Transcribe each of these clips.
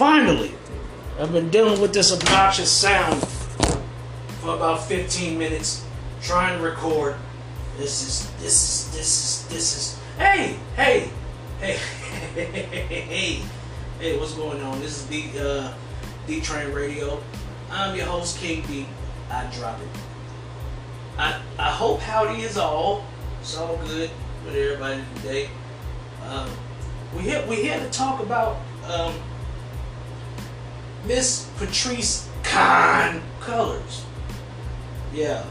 Finally, I've been dealing with this obnoxious sound for about 15 minutes, trying to record. This is, this is, this is, this is. Hey, hey, hey, hey, hey, hey, what's going on? This is the uh, D Train Radio. I'm your host, King D. I drop it. I, I hope howdy is all. It's all good with everybody today. Um, we here we here to talk about um, Miss Patrisse Khan Cullors. Yeah,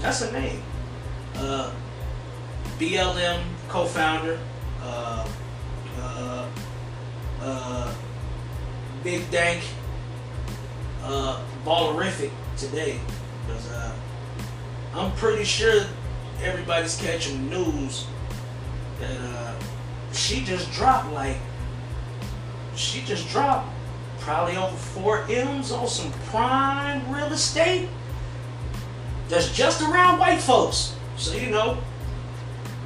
that's her name. Uh, BLM co-founder. Uh, uh, uh, Big Dank. Uh, Ballerific today because uh, I'm pretty sure everybody's catching news that uh, she just dropped like she just dropped probably over four M's on some prime real estate that's just around white folks. So you know,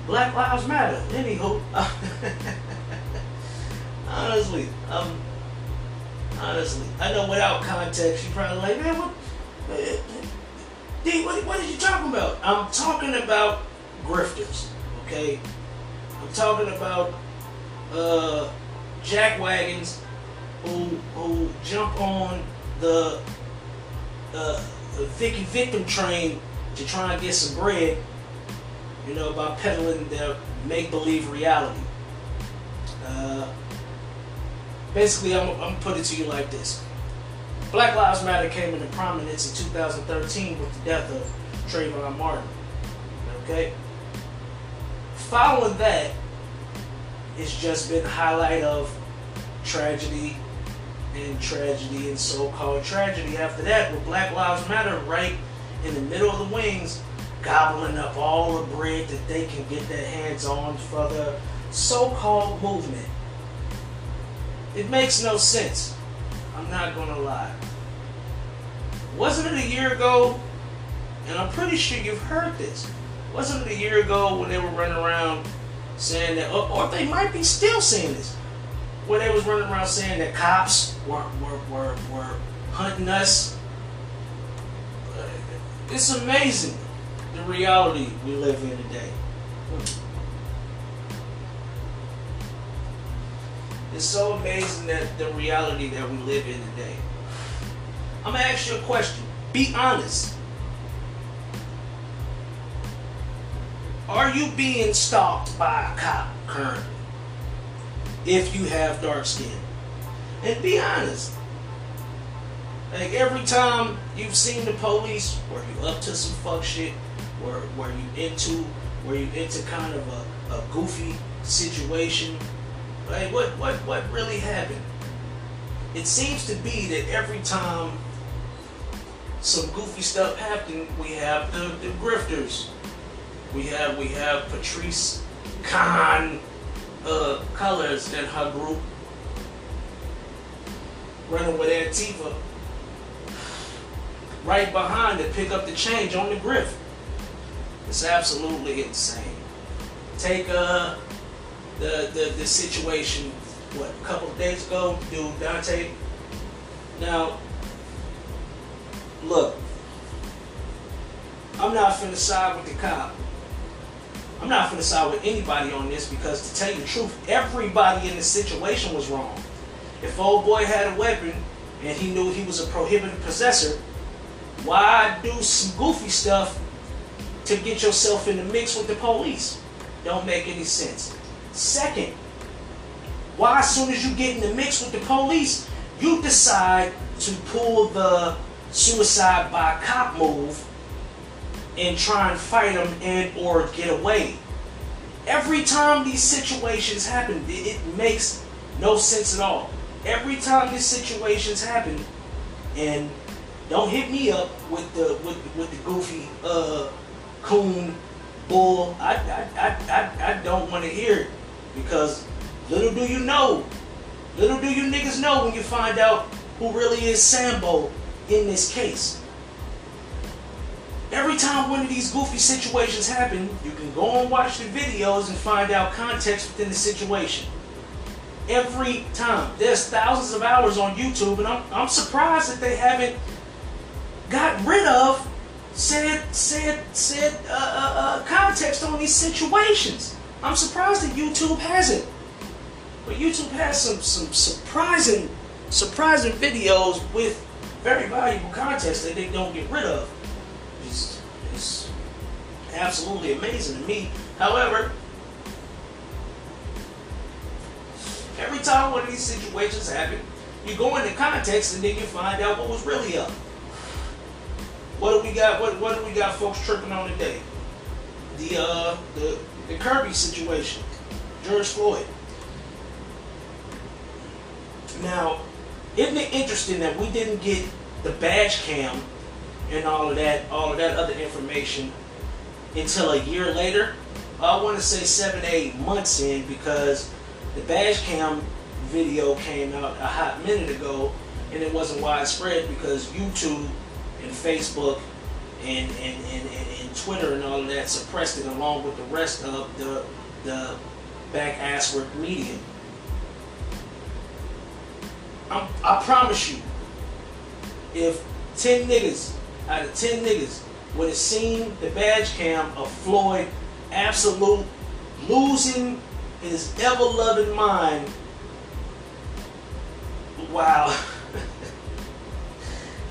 Black Lives Matter. Anywho, honestly, um, honestly, I know without context, you probably like, man, what? D, what, what are you talking about? I'm talking about grifters, okay? I'm talking about uh, jack wagons who who jump on the uh, Vicky victim train to try and get some bread, you know, by peddling their make believe reality. Uh, basically, I'm, I'm gonna put it to you like this. Black Lives Matter came into prominence in 2013 with the death of Trayvon Martin. Okay? Following that, it's just been a highlight of tragedy and tragedy and so-called tragedy after that with Black Lives Matter right in the middle of the wings gobbling up all the bread that they can get their hands on for the so-called movement. It makes no sense. I'm not gonna lie. Wasn't it a year ago? And I'm pretty sure you've heard this. Wasn't it a year ago when they were running around saying that, or, they might be still saying this, when they was running around saying that cops were were were, were hunting us. It's amazing the reality we live in today. It's so amazing that the reality that we live in today. I'm gonna ask you a question. Be honest. Are you being stalked by a cop currently? If you have dark skin. And be honest. Like every time you've seen the police, were you up to some fuck shit? Were were you into were you into kind of a, a goofy situation? Like what what what really happened? It seems to be that every time some goofy stuff happened, we have the, the grifters. We have we have Patrisse Khan uh, Cullors and her group running with Antifa right behind to pick up the change on the grift. It's absolutely insane. Take uh the the, the situation what a couple days ago, dude Daunte. Now look, I'm not finna side with the cop. I'm not going to side with anybody on this because to tell you the truth, everybody in the situation was wrong. If old boy had a weapon and he knew he was a prohibited possessor, why do some goofy stuff to get yourself in the mix with the police? Don't make any sense. Second, why as soon as you get in the mix with the police, you decide to pull the suicide by cop move and try and fight them and or get away. Every time these situations happen, it, makes no sense at all. Every time these situations happen, and don't hit me up with the with, with the goofy uh, coon bull. I I, I, I, I don't want to hear it because little do you know, little do you niggas know when you find out who really is Sambo in this case. Every time one of these goofy situations happen, you can go and watch the videos and find out context within the situation. every time. There's thousands of hours on YouTube, and I'm, I'm surprised that they haven't got rid of said said said uh, uh, uh, context on these situations. I'm surprised that YouTube hasn't. But YouTube has some some surprising surprising videos with very valuable context that they don't get rid of. Absolutely amazing to me. However, every time one of these situations happen, you go into context and then you find out what was really up. What do we got? What what do we got, folks tripping on today? The uh the the Kirby situation, George Floyd. Now, isn't it interesting that we didn't get the badge cam and all of that, all of that other information until a year later? I want to say seven, eight months in because the badge cam video came out a hot minute ago and it wasn't widespread because YouTube and Facebook and, and, and, and, Twitter and all of that suppressed it along with the rest of the the back ass work media. I'm, I promise you, if 10 niggas out of 10 niggas would have seen the badge cam of Floyd absolute losing his ever loving mind, wow.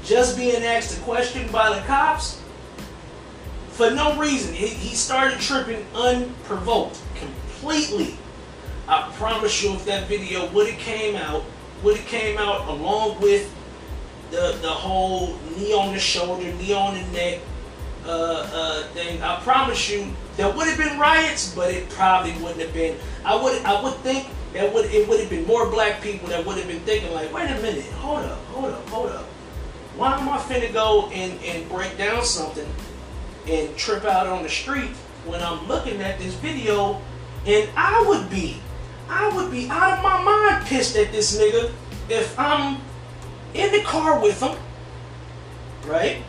Just being asked a question by the cops for no reason. He, he started tripping unprovoked completely. I promise you, if that video would have came out, would have came out along with the the whole knee on the shoulder, knee on the neck uh, uh, thing, I promise you, there would have been riots, but it probably wouldn't have been. I would I would think that would it would have been more black people that would have been thinking like, wait a minute, hold up, hold up, hold up. Why am I finna go and, and break down something and trip out on the street when I'm looking at this video and I would be I would be out of my mind pissed at this nigga if I'm in the car with him, right?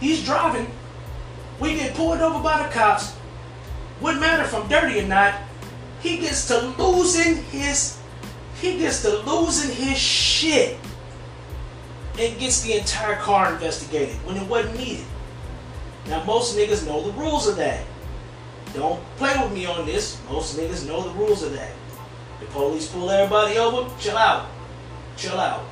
He's driving. We get pulled over by the cops. Wouldn't matter if I'm dirty or not. He gets to losing his he gets to losing his shit and gets the entire car investigated when it wasn't needed. Now most niggas know the rules of that. Don't play with me on this. Most niggas know the rules of that. The police pull everybody over, chill out. Chill out.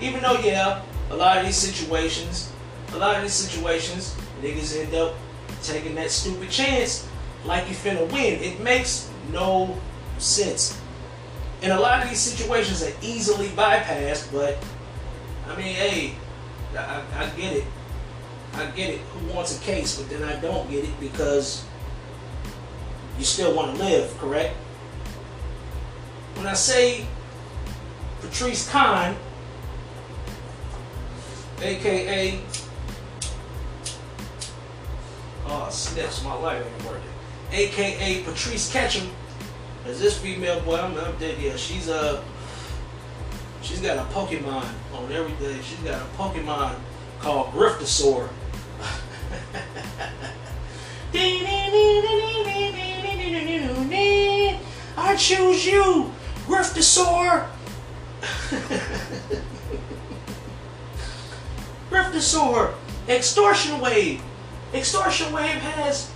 Even though, yeah, a lot of these situations, a lot of these situations, niggas end up taking that stupid chance like you finna win. It makes no sense. And a lot of these situations are easily bypassed, but I mean, hey, I, I get it. I get it. Who wants a case? But then I don't get it because you still want to live, correct? When I say Patrisse Khan, aka oh snips, my life ain't working. AKA Patrice Ketchum, Is this female boy, I'm, dead. Yeah, she's a she's got a Pokemon on every day. She's got a Pokemon called Griftosaur. I choose you, Griftosaur. Griftosaur, Extortion Wave. Extortion Wave has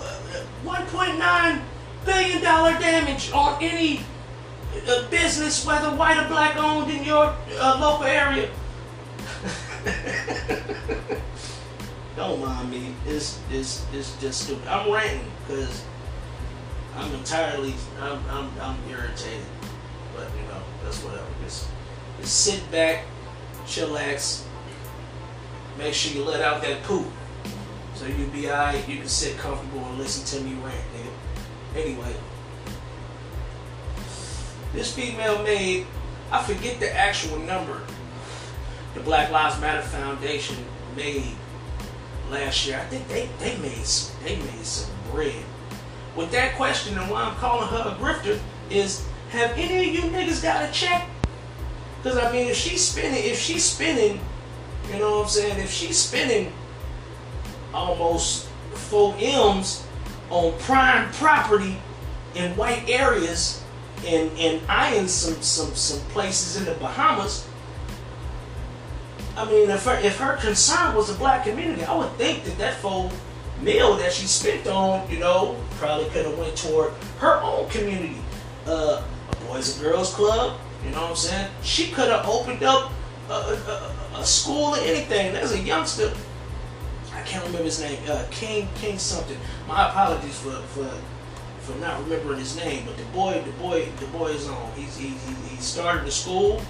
uh, 1.9 billion dollar damage on any uh, business, whether white or black owned in your uh, local area. Don't mind me. It's, it's, it's just stupid. I'm ranting because I'm entirely, I'm, I'm, I'm irritated. But, you know, that's whatever. Just, just sit back, chillax, make sure you let out that poop. So you be alright, you can sit comfortable and listen to me rant, nigga. Anyway. This female made, I forget the actual number, the Black Lives Matter Foundation made last year. I think they, they made some, they made some bread. With that question and why I'm calling her a grifter is have any of you niggas got a check? Because I mean if she's spending if she's spending, you know what I'm saying, if she's spending almost four M's on prime property in white areas and and eyeing some some some places in the Bahamas. I mean, if her if her concern was the black community, I would think that that full meal that she spent on, you know, probably could have went toward her own community, uh, a boys and girls club. You know what I'm saying? She could have opened up a, a, a, school or anything. There's a youngster. I can't remember his name. Uh, King King something. My apologies for for for not remembering his name, but the boy, the boy, the boy is on. He's he, he, he started the school,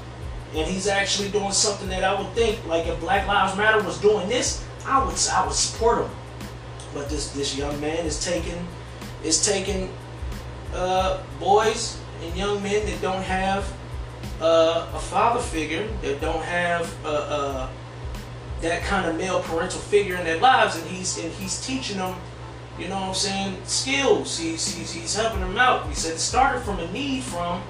and he's actually doing something that I would think, like if Black Lives Matter was doing this, I would I would support him. But this this young man is taking is taking uh, boys and young men that don't have uh, a father figure, that don't have uh, uh, that kind of male parental figure in their lives, and he's and he's teaching them you know what I'm saying, skills. He's, he's, he's helping them out. He said it started from a need from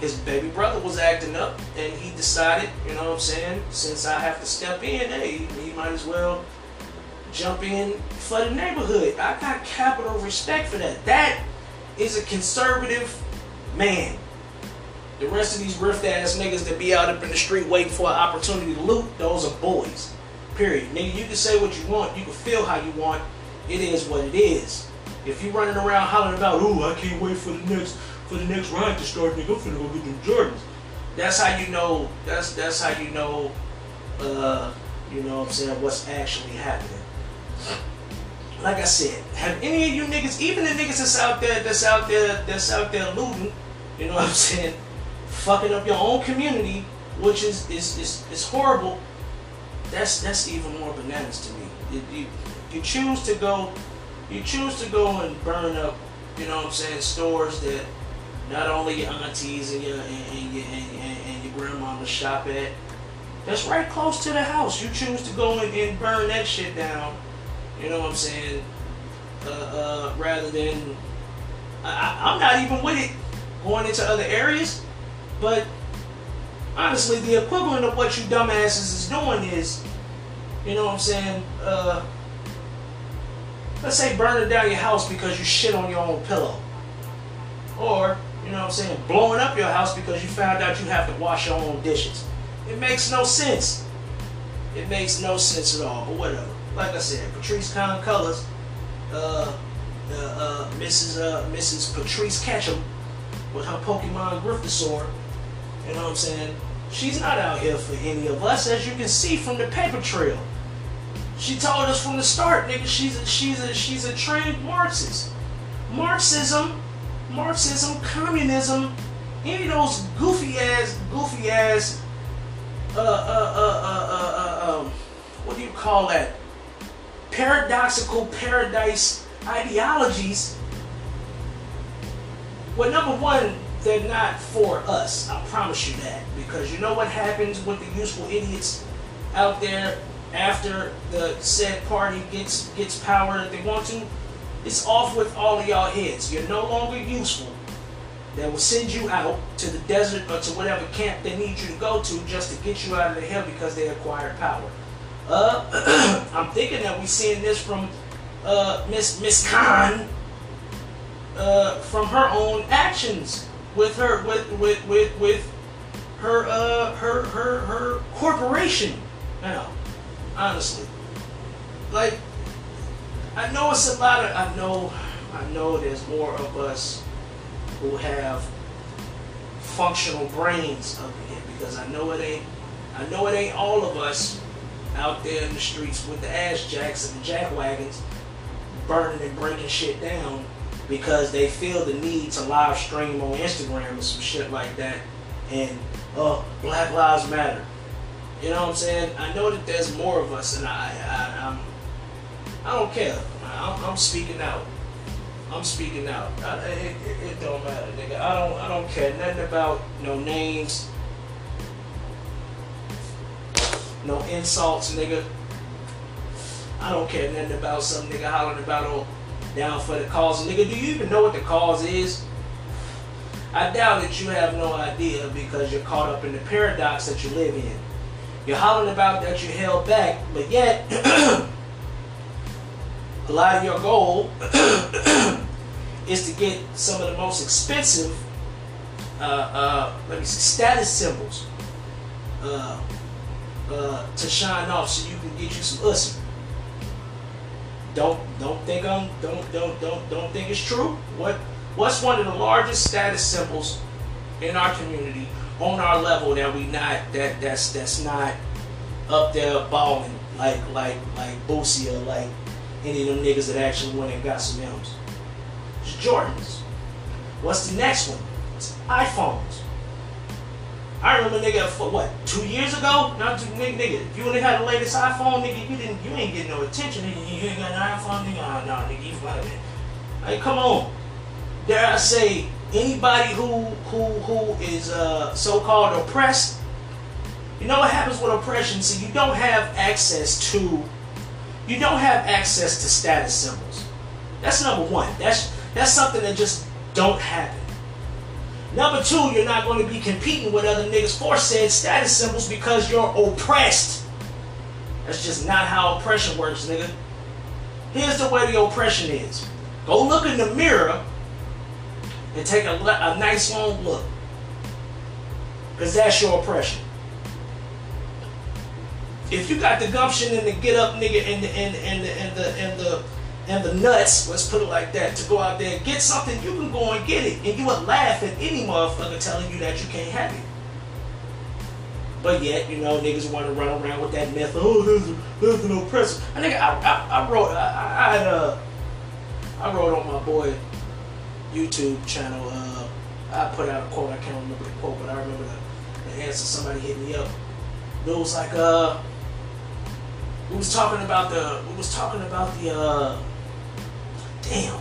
his baby brother was acting up and he decided, you know what I'm saying, since I have to step in, hey, he might as well jump in for the neighborhood. I got capital respect for that. That is a conservative man. The rest of these riff ass niggas that be out up in the street waiting for an opportunity to loot, those are boys. Period. Nigga, you can say what you want, you can feel how you want, it is what it is. If you running around hollering about, ooh, I can't wait for the next for the next ride to start, nigga, I'm finna go get them Jordans. That's how you know. That's that's how you know. Uh, you know what I'm saying? What's actually happening? Like I said, have any of you niggas, even the niggas that's out there, that's out there, that's out there looting, you know what I'm saying, fucking up your own community, which is is is, is horrible. That's that's even more bananas to me. It, you, you choose to go you choose to go and burn up, you know what I'm saying, stores that not only your aunties and your and, and your and, and, your grandmama shop at. That's right close to the house. You choose to go and, and burn that shit down. You know what I'm saying? Uh, uh, rather than I, I'm not even with it going into other areas, but honestly, the equivalent of what you dumbasses is doing is, you know what I'm saying? Uh, let's say burning down your house because you shit on your own pillow. Or, you know what I'm saying, blowing up your house because you found out you have to wash your own dishes. It makes no sense. It makes no sense at all, but whatever. Like I said, Patrisse Khan Cullors, uh, uh, uh, Mrs. Uh, Mrs. Patrice Ketchum with her Pokemon Griftosaur, you know what I'm saying? She's not out here for any of us, as you can see from the paper trail. She told us from the start, nigga, she's a, she's a she's a trained Marxist. Marxism, Marxism, communism, any of those goofy ass, goofy ass, uh, uh, uh, uh, uh, uh um, what do you call that? Paradoxical paradise ideologies. Well, number one, they're not for us. I promise you that. Because you know what happens with the useful idiots out there after the said party gets gets power that they want to, it's off with all of y'all heads. You're no longer useful. They will send you out to the desert or to whatever camp they need you to go to just to get you out of the hell because they acquired power. Uh, I'm thinking that we're seeing this from uh, Miss Miss Khan uh, from her own actions with her with with with, with her uh her her her corporation. Know honestly. Like, I know it's a lot of, I know, I know there's more of us who have functional brains up here because I know it ain't, I know it ain't all of us out there in the streets with the ass jacks and the jack wagons burning and breaking shit down because they feel the need to live stream on Instagram or some shit like that and oh Black Lives Matter. You know what I'm saying? I know that there's more of us, and I, I, I'm, I don't care. I'm, I'm speaking out. I'm speaking out. I, it, it, don't matter, nigga. I don't, I don't care nothing about no names, no insults, nigga. I don't care nothing about some nigga hollering about oh, down for the cause. Nigga, do you even know what the cause is? I doubt that you have no idea because you're caught up in the paradox that you live in. You're hollering about that you held back, but yet a lot of your goal is to get some of the most expensive uh, uh, let me see, status symbols uh, uh, to shine off so you can get you some ussy. Don't don't think I'm don't don't don't don't think it's true. What what's one of the largest status symbols in our community on our level that we not that that's that's not up there balling like like like Boosie or like any of them niggas that actually went and got some M's. It's Jordans. What's the next one? It's iPhones. I remember nigga for what, two years ago? Not two nigga, nigga. If you only had the latest iPhone, nigga, you didn't you ain't getting no attention, nigga. You ain't got an iPhone, nigga. Oh, no, nigga, you got it. Hey, come on. Dare I say anybody who who who is uh, so-called oppressed, you know what happens with oppression? See, you don't have access to you don't have access to status symbols. That's number one. That's that's something that just don't happen. Number two, you're not going to be competing with other niggas for said status symbols because you're oppressed. That's just not how oppression works, nigga. Here's the way the oppression is. Go look in the mirror and take a, a nice long look. Because that's your oppression. If you got the gumption and the get up nigga and the and the and the and the, and the and the nuts, let's put it like that, to go out there and get something, you can go and get it. And you would laugh at any motherfucker telling you that you can't have it. But yet, you know, niggas want to run around with that myth. Oh, there's, there's an oppressor. I nigga, I, I, I wrote, I, I, had, uh, I wrote on my boy YouTube channel. Uh, I put out a quote. I can't remember the quote, but I remember the, the answer. Somebody hit me up. It was like, uh, we was talking about the, we was talking about the, uh, damn.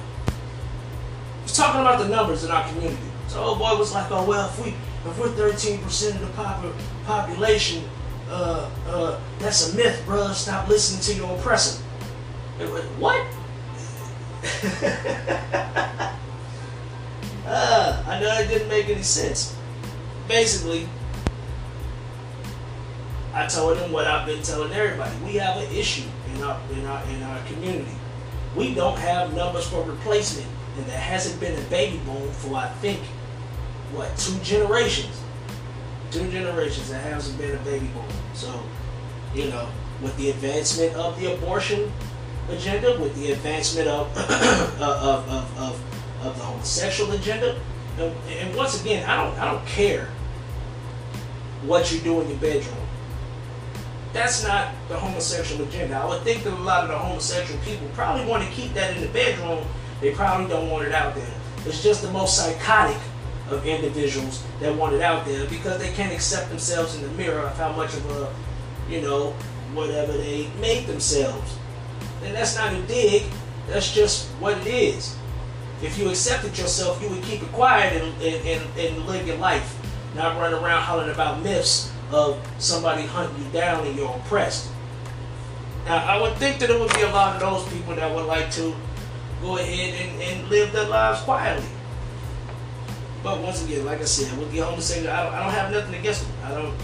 He's talking about the numbers in our community. So old boy was like, oh well, if we if we're 13% of the pop- population, uh, uh, that's a myth, bro. Stop listening to your oppressor. What? uh, I know it didn't make any sense. Basically, I told him what I've been telling everybody. We have an issue in our in our in our community we don't have numbers for replacement, and there hasn't been a baby boom for I think what two generations, two generations there hasn't been a baby boom. So, you know, with the advancement of the abortion agenda, with the advancement of of, of, of, of the homosexual agenda, and, and once again, I don't I don't care what you do in your bedroom that's not the homosexual agenda. I would think that a lot of the homosexual people probably want to keep that in the bedroom. They probably don't want it out there. It's just the most psychotic of individuals that want it out there because they can't accept themselves in the mirror of how much of a, you know, whatever they make themselves. And that's not a dig. That's just what it is. If you accepted yourself, you would keep it quiet and, and, and, and live your life, not run around hollering about myths of somebody hunting you down and you're oppressed. Now, I would think that it would be a lot of those people that would like to go ahead and, and live their lives quietly. But once again, like I said, with the homosexual, I don't, I don't have nothing against them. I don't.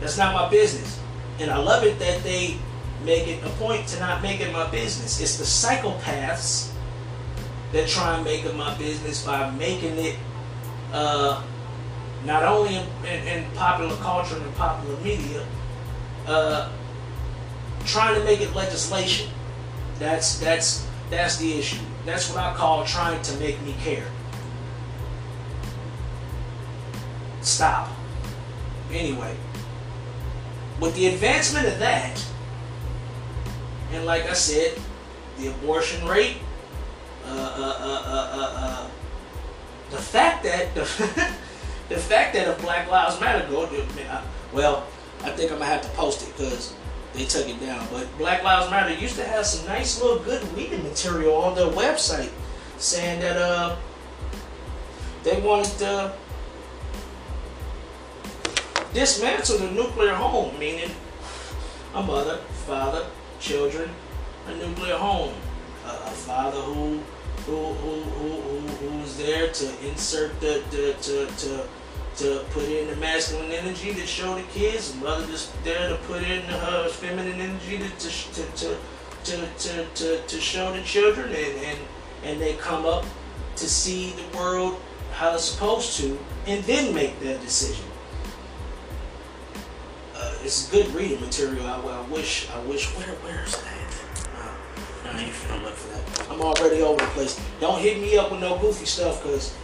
That's not my business. And I love it that they make it a point to not make it my business. It's the psychopaths that try and make it my business by making it uh, not only in, in, in popular culture and popular media, uh, trying to make it legislation. That's that's that's the issue. That's what I call trying to make me care. Stop. Anyway, with the advancement of that, and like I said, the abortion rate, uh, uh, uh, the fact that the the fact that if Black Lives Matter go, well, I think I'm gonna have to post it because they took it down. But Black Lives Matter used to have some nice little good reading material on their website saying that uh they wanted to dismantle the nuclear home, meaning a mother, father, children, a nuclear home, a, a father who who, who, who, who's there to insert the, the to, to to put in the masculine energy to show the kids, mother just there to put in her feminine energy to to to to, to, to, to show the children, and, and and they come up to see the world how they're supposed to, and then make that decision. Uh, it's good reading material. I, I wish, I wish. Where, where's that? Uh, I ain't finna look for that. I'm already over the place. Don't hit me up with no goofy stuff, cause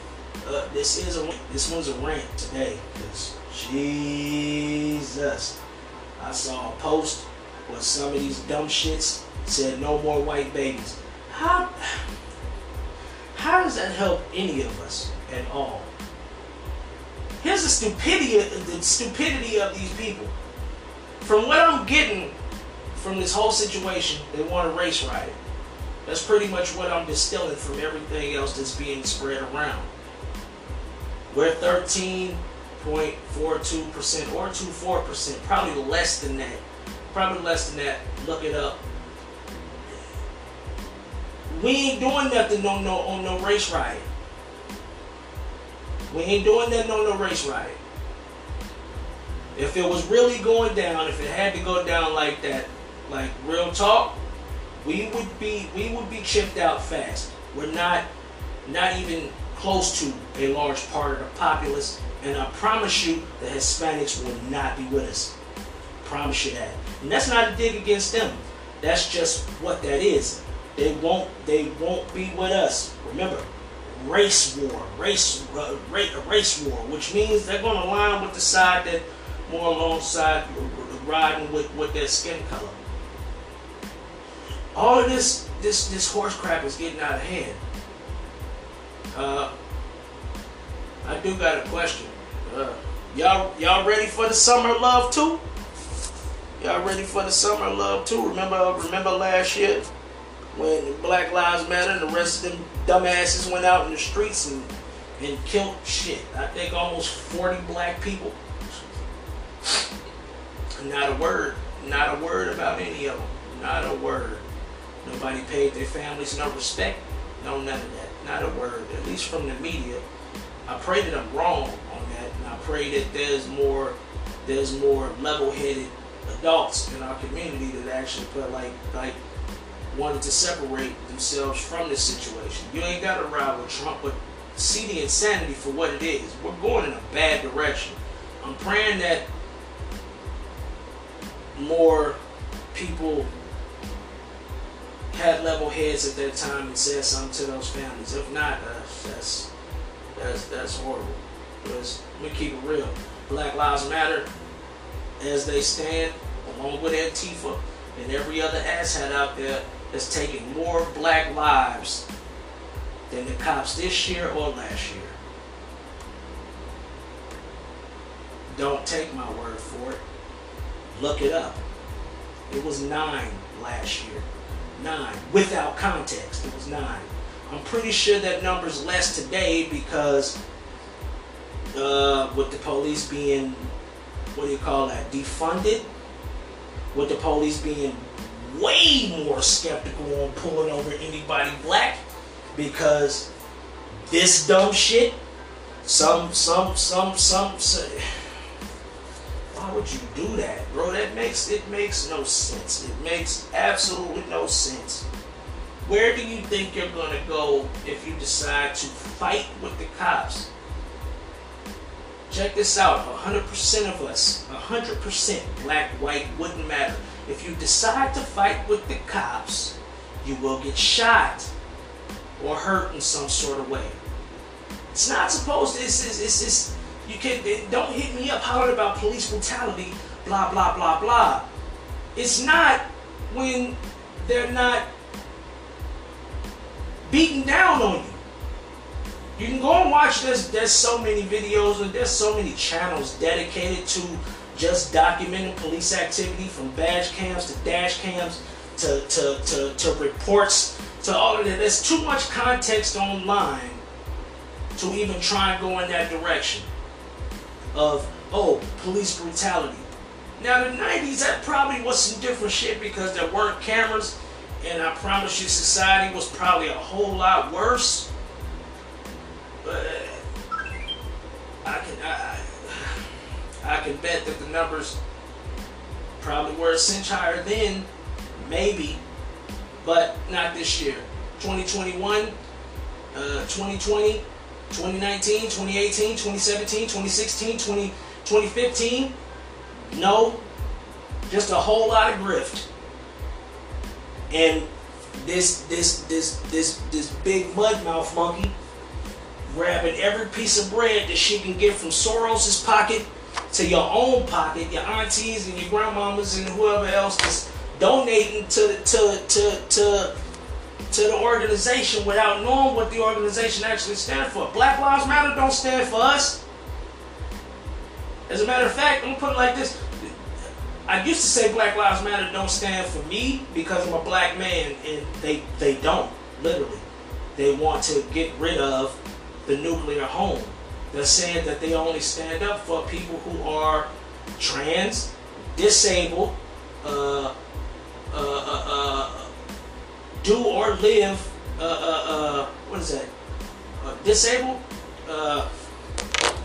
uh, this is a this one's a rant today. Cause Jesus, I saw a post where some of these dumb shits said no more white babies. How how does that help any of us at all? Here's the stupidity the stupidity of these people. From what I'm getting from this whole situation, they want a race riot. That's pretty much what I'm distilling from everything else that's being spread around. We're 13.42% or 24%, probably less than that. Probably less than that. Look it up. We ain't doing nothing on no on no race riot. We ain't doing nothing on no race riot. If it was really going down, if it had to go down like that, like real talk, we would be we would be chipped out fast. We're not not even close to a large part of the populace, and I promise you the Hispanics will not be with us. I promise you that. And that's not a dig against them. That's just what that is. They won't they won't be with us. Remember, race war, race uh, race war, which means they're going to line with the side that more alongside riding with, with their skin color. All of this this this horse crap is getting out of hand. Uh, I do got a question. Uh, y'all y'all ready for the summer love too? Y'all ready for the summer love too? Remember remember last year when Black Lives Matter and the rest of them dumbasses went out in the streets and and killed shit. I think almost 40 black people. Not a word. Not a word about any of them. Not a word. Nobody paid their families no respect. No, none of that. Not a word. At least from the media. I pray that I'm wrong on that, and I pray that there's more, there's more level-headed adults in our community that actually put like, like, wanted to separate themselves from this situation. You ain't got to ride with Trump, but see the insanity for what it is. We're going in a bad direction. I'm praying that more people had level heads at that time and said something to those families. If not, uh, that's that's that's horrible. Because we keep it real. Black Lives Matter, as they stand, along with Antifa and every other asshat out there that's taking more black lives than the cops this year or last year. Don't take my word for it. Look it up. It was nine last year. Nine. Without context, it was nine. I'm pretty sure that number's less today because uh, with the police being, what do you call that, defunded, with the police being way more skeptical on pulling over anybody black because this dumb shit, some, some, some, some, some would you do that, bro? That makes, it makes no sense. It makes absolutely no sense. Where do you think you're to go if you decide to fight with the cops? Check this out 100% of us, 100% black, white, wouldn't matter. If you decide to fight with the cops, you will get shot or hurt in some sort of way. It's not supposed to, it's, it's, it's you can don't hit me up hollering about police brutality, blah, blah, blah, blah. It's not when they're not beating down on you. You can go and watch this. There's so many videos and there's so many channels dedicated to just documenting police activity from badge cams to dash cams to, to, to, to reports to all of that. There's too much context online to even try and go in that direction of, oh, police brutality. Now, the 90s, that probably was some different shit because there weren't cameras and I promise you, society was probably a whole lot worse. But I can I, I can bet that the numbers probably were a cinch higher then, maybe, but not this year. 2021, uh, 2020, 2019, 2018, 2017, 2016, 20, 2015. No, just a whole lot of grift. And this this this this this big mud mouth monkey grabbing every piece of bread that she can get from Soros's pocket to your own pocket, your aunties and your grandmamas and whoever else is donating to the to to to to the organization without knowing what the organization actually stands for. Black Lives Matter don't stand for us. As a matter of fact, I'm gonna put it like this. I used to say Black Lives Matter don't stand for me because I'm a black man, and they they don't literally. They want to get rid of the nuclear home. They're saying that they only stand up for people who are trans, disabled, uh, uh, uh, uh do or live, uh, uh, what is that? disabled,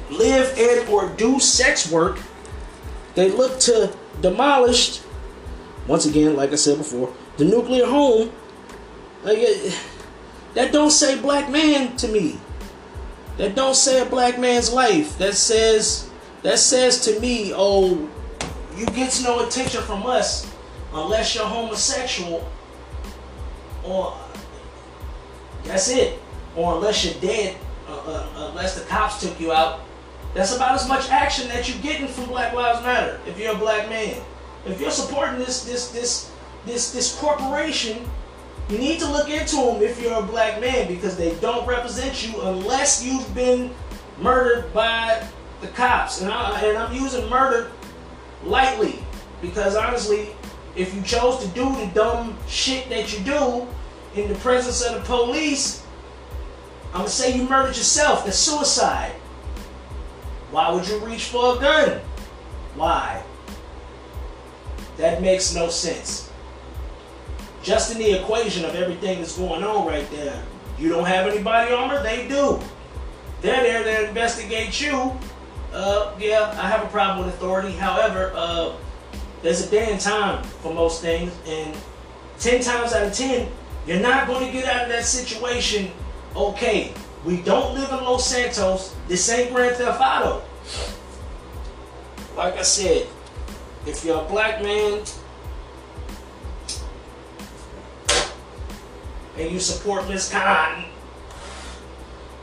live and or do sex work. They look to demolish, once again, like I said before, the nuclear home. Like, that don't say black man to me that don't say a black man's life. That says that says to me, oh, you get no attention from us unless you're homosexual, or that's it, or unless you're dead, uh, uh, unless the cops took you out. That's about as much action that you're getting from Black Lives Matter if you're a black man. If you're supporting this this this this this corporation you need to look into them if you're a black man because they don't represent you unless you've been murdered by the cops. And, I, and I'm using murder lightly because honestly, if you chose to do the dumb shit that you do in the presence of the police, I'm gonna say you murdered yourself. That's suicide. Why would you reach for a gun? Why? That makes no sense just in the equation of everything that's going on right there. You don't have any body armor, they do. They're there to investigate you. Uh, yeah, I have a problem with authority. However, uh, there's a day and time for most things, and 10 times out of 10, you're not going to get out of that situation okay. We don't live in Los Santos. This ain't Grand Theft Auto. Like I said, if you're a black man, and you support Miss Khan,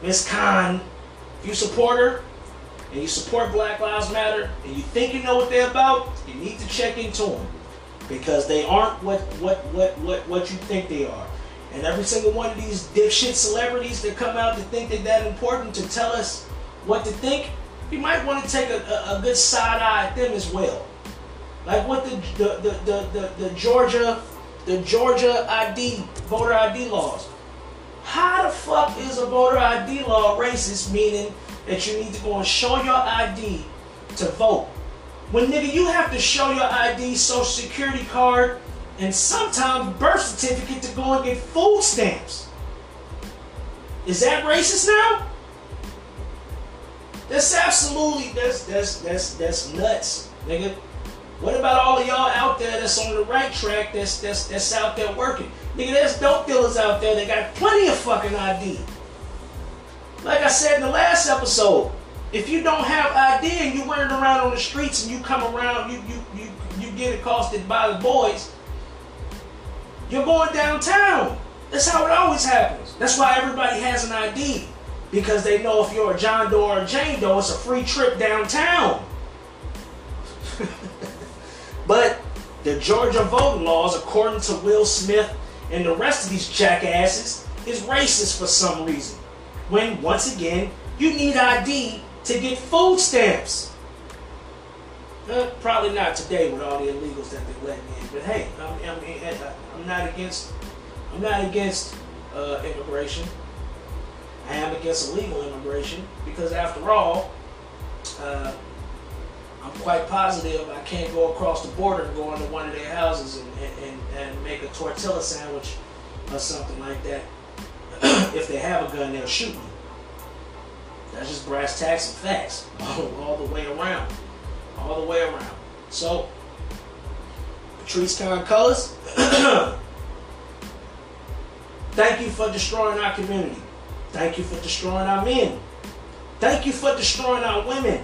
Miss Khan, if you support her and you support Black Lives Matter and you think you know what they're about, you need to check into them because they aren't what what what what what you think they are. And every single one of these dipshit celebrities that come out to think they're that important to tell us what to think, you might want to take a, a, a good side eye at them as well. Like what the the, the, the, the, the Georgia the Georgia ID, voter ID laws. How the fuck is a voter ID law racist, meaning that you need to go and show your ID to vote? When nigga, you have to show your ID, social security card, and sometimes birth certificate to go and get food stamps. Is that racist now? That's absolutely that's that's that's that's nuts, nigga. What about all of y'all out there that's on the right track that's that's that's out there working? Nigga, there's dope dealers out there that got plenty of fucking ID. Like I said in the last episode, if you don't have ID and you running around on the streets and you come around, you you you you get accosted by the boys, you're going downtown. That's how it always happens. That's why everybody has an ID. Because they know if you're a John Doe or a Jane Doe, it's a free trip downtown. But the Georgia voting laws, according to Will Smith and the rest of these jackasses, is racist for some reason. When, once again, you need ID to get food stamps. Uh, probably not today with all the illegals that they're letting in. But hey, I mean, I not against. I'm not against uh, immigration. I am against illegal immigration because, after all, uh, I'm quite positive I can't go across the border and go into one of their houses and, and, and make a tortilla sandwich or something like that. if they have a gun, they'll shoot me. That's just brass tacks and facts all, the way around. All the way around. So, Patrisse Khan Cullors, thank you for destroying our community. Thank you for destroying our men. Thank you for destroying our women.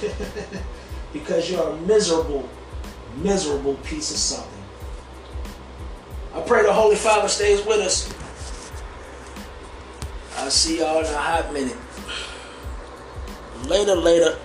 because you're a miserable, miserable piece of something. I pray the Holy Father stays with us. I'll see y'all in a hot minute. Later, later.